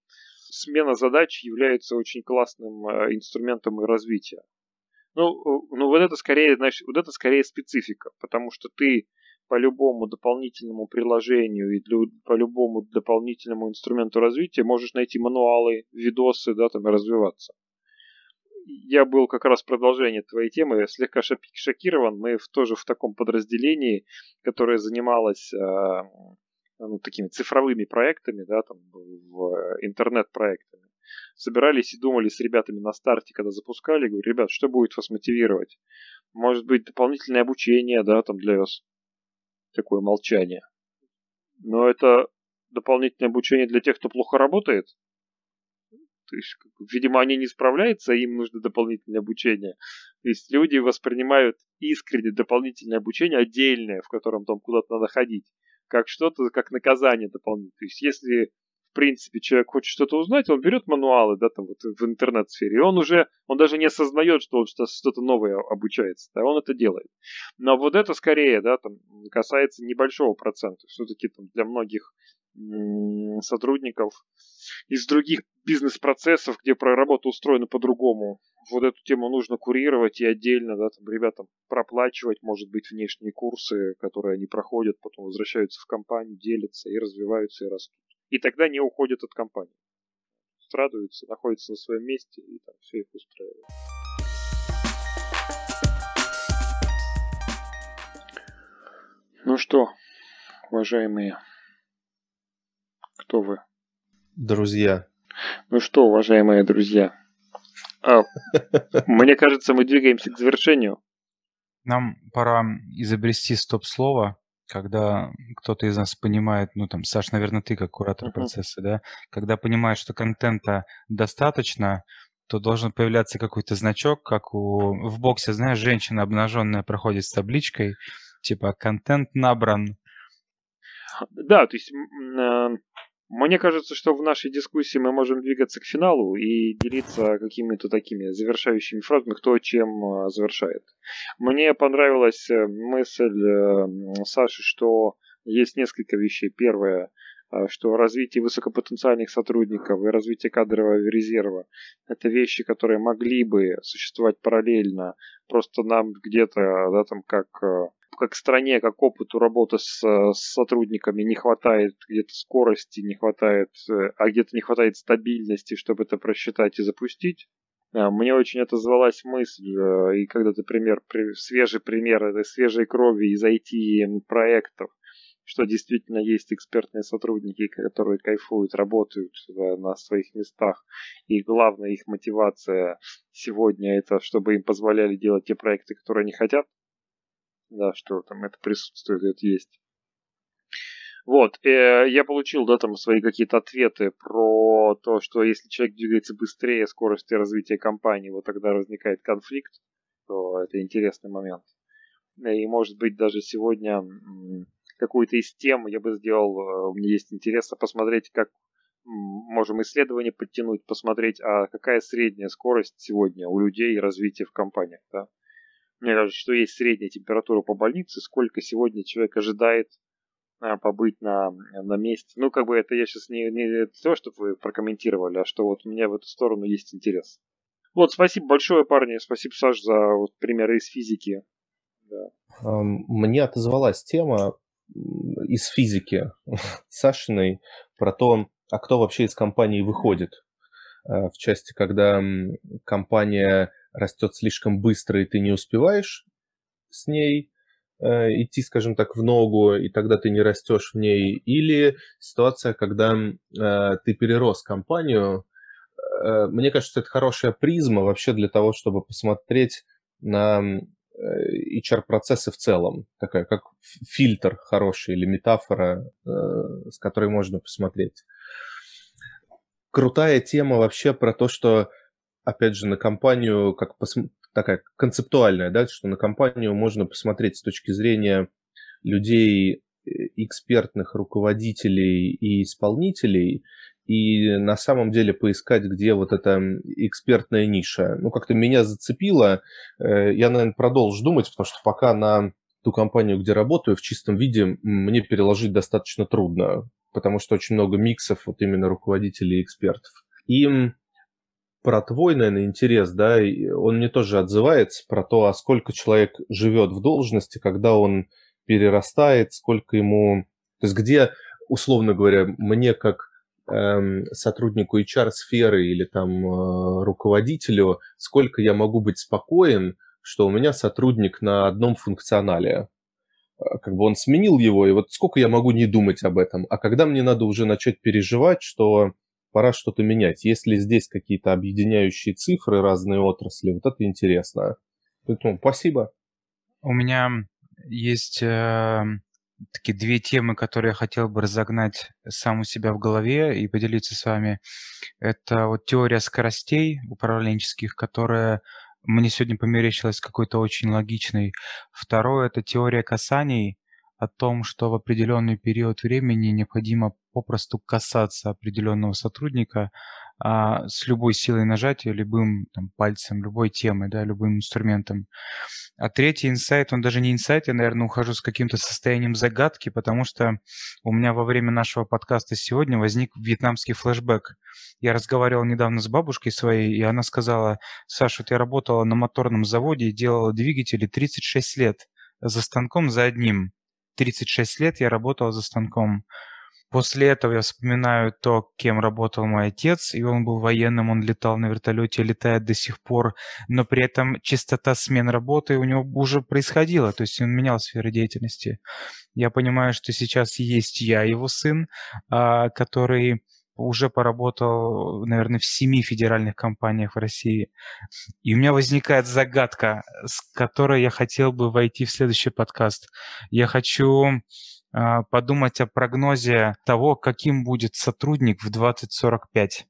смена задач является очень классным э, инструментом и развития. Ну, ну вот это скорее, значит, вот это скорее специфика, потому что ты по любому дополнительному приложению и для, по любому дополнительному инструменту развития можешь найти мануалы, видосы, да, там и развиваться. Я был как раз продолжение твоей темы, слегка шокирован. Мы в, тоже в таком подразделении, которое занималось э, ну, такими цифровыми проектами, да, там, в интернет-проектами собирались и думали с ребятами на старте, когда запускали, говорю, ребят, что будет вас мотивировать? Может быть, дополнительное обучение, да, там для вас такое молчание. Но это дополнительное обучение для тех, кто плохо работает. То есть, видимо, они не справляются, им нужно дополнительное обучение. То есть люди воспринимают искренне дополнительное обучение отдельное, в котором там куда-то надо ходить, как что-то, как наказание дополнительное. То есть, если принципе, человек хочет что-то узнать, он берет мануалы, да, там вот в интернет-сфере, и он уже, он даже не осознает, что он что-то новое обучается, да, он это делает. Но вот это скорее, да, там касается небольшого процента. Все-таки там для многих сотрудников из других бизнес-процессов, где работа устроена по-другому. Вот эту тему нужно курировать и отдельно, да, там ребятам проплачивать, может быть, внешние курсы, которые они проходят, потом возвращаются в компанию, делятся и развиваются и растут и тогда не уходят от компании. Радуются, находятся на своем месте, и там все их устраивает. Ну что, уважаемые, кто вы? Друзья. Ну что, уважаемые друзья, а, мне кажется, мы двигаемся к завершению. Нам пора изобрести стоп-слово, когда кто-то из нас понимает, ну там, Саш, наверное, ты как куратор uh-huh. процесса, да, когда понимает, что контента достаточно, то должен появляться какой-то значок, как у в боксе, знаешь, женщина обнаженная проходит с табличкой, типа контент набран. Да, то есть э, мне кажется, что в нашей дискуссии мы можем двигаться к финалу и делиться какими-то такими завершающими фразами, кто чем э, завершает. Мне понравилась э, мысль Саши, что есть несколько вещей. Первое, что развитие высокопотенциальных сотрудников и развитие кадрового резерва – это вещи, которые могли бы существовать параллельно, просто нам где-то, да, там, как как стране, как опыту работы с, с сотрудниками не хватает где-то скорости, не хватает, э, а где-то не хватает стабильности, чтобы это просчитать и запустить. А, мне очень отозвалась мысль, э, и когда ты пример, свежий пример этой свежей крови из IT-проектов, что действительно есть экспертные сотрудники, которые кайфуют, работают на своих местах. И главная их мотивация сегодня это, чтобы им позволяли делать те проекты, которые они хотят. Да, что там это присутствует, это есть. Вот, э, я получил, да, там свои какие-то ответы про то, что если человек двигается быстрее скорости развития компании, вот тогда возникает конфликт, то это интересный момент. И может быть даже сегодня какую-то из тем я бы сделал, э, меня есть интерес посмотреть, как можем исследования подтянуть, посмотреть, а какая средняя скорость сегодня у людей развития в компаниях. Да? Мне кажется, что есть средняя температура по больнице, сколько сегодня человек ожидает а, побыть на, на месте. Ну, как бы это я сейчас не, не то, чтобы вы прокомментировали, а что вот у меня в эту сторону есть интерес. Вот, спасибо большое, парни. Спасибо, Саш, за вот, примеры из физики. Да. Мне отозвалась тема из физики Сашиной про то, а кто вообще из компании выходит э, в части, когда компания растет слишком быстро, и ты не успеваешь с ней э, идти, скажем так, в ногу, и тогда ты не растешь в ней, или ситуация, когда э, ты перерос компанию. Мне кажется, это хорошая призма вообще для того, чтобы посмотреть на HR-процессы в целом, такая как фильтр хороший или метафора, э, с которой можно посмотреть. Крутая тема вообще про то, что, опять же, на компанию, как пос... такая концептуальная, да, что на компанию можно посмотреть с точки зрения людей, э, экспертных руководителей и исполнителей, и на самом деле поискать, где вот эта экспертная ниша. Ну, как-то меня зацепило. Э, я, наверное, продолжу думать, потому что пока на ту компанию, где работаю, в чистом виде мне переложить достаточно трудно, потому что очень много миксов вот именно руководителей и экспертов. И про твой, наверное, интерес, да, он мне тоже отзывается про то, а сколько человек живет в должности, когда он перерастает, сколько ему... То есть где, условно говоря, мне как Эм, сотруднику HR-сферы или там э, руководителю, сколько я могу быть спокоен, что у меня сотрудник на одном функционале. Э, как бы он сменил его, и вот сколько я могу не думать об этом. А когда мне надо уже начать переживать, что пора что-то менять. Есть ли здесь какие-то объединяющие цифры, разные отрасли, вот это интересно. Поэтому спасибо. У меня есть э, такие две темы, которые я хотел бы разогнать сам у себя в голове и поделиться с вами. Это вот теория скоростей управленческих, которая мне сегодня померещилась какой-то очень логичной. Второе – это теория касаний, о том, что в определенный период времени необходимо попросту касаться определенного сотрудника, а, с любой силой нажатия, любым там, пальцем, любой темой, да, любым инструментом. А третий инсайт, он даже не инсайт, я, наверное, ухожу с каким-то состоянием загадки, потому что у меня во время нашего подкаста сегодня возник вьетнамский флешбэк. Я разговаривал недавно с бабушкой своей, и она сказала, Саша, я работала на моторном заводе и делала двигатели 36 лет за станком за одним. 36 лет я работала за станком. После этого я вспоминаю то, кем работал мой отец, и он был военным, он летал на вертолете, летает до сих пор, но при этом частота смен работы у него уже происходила, то есть он менял сферы деятельности. Я понимаю, что сейчас есть я, его сын, а, который уже поработал, наверное, в семи федеральных компаниях в России. И у меня возникает загадка, с которой я хотел бы войти в следующий подкаст. Я хочу подумать о прогнозе того, каким будет сотрудник в 2045.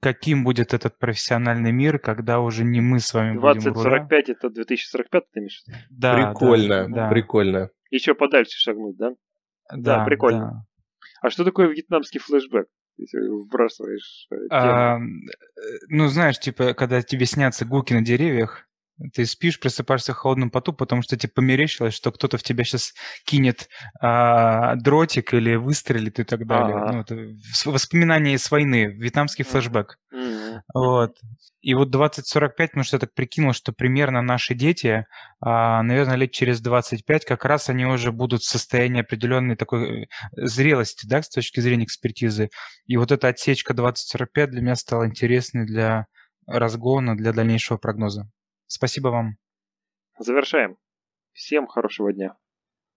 каким будет этот профессиональный мир, когда уже не мы с вами будем у руля. 2045 это 2045, ты имеешь? Да, прикольно, да, да. прикольно. Еще подальше шагнуть, да? Да, прикольно. да. А что такое вьетнамский флешбэк? Если вбрасываешь э, тему. А, ну, знаешь, типа, когда тебе снятся гуки на деревьях, ты спишь, просыпаешься в холодном поту, потому что тебе померещилось, что кто-то в тебя сейчас кинет а, дротик или выстрелит и так далее. Ага. Ну, это воспоминания из войны, вьетнамский флешбэк. Мгм. Вот. И вот 2045, потому что я так прикинул, что примерно наши дети, а, наверное, лет через 25, как раз они уже будут в состоянии определенной такой э, зрелости, да, с точки зрения экспертизы. И вот эта отсечка 2045 для меня стала интересной для разгона, для дальнейшего прогноза. Спасибо вам. Завершаем. Всем хорошего дня.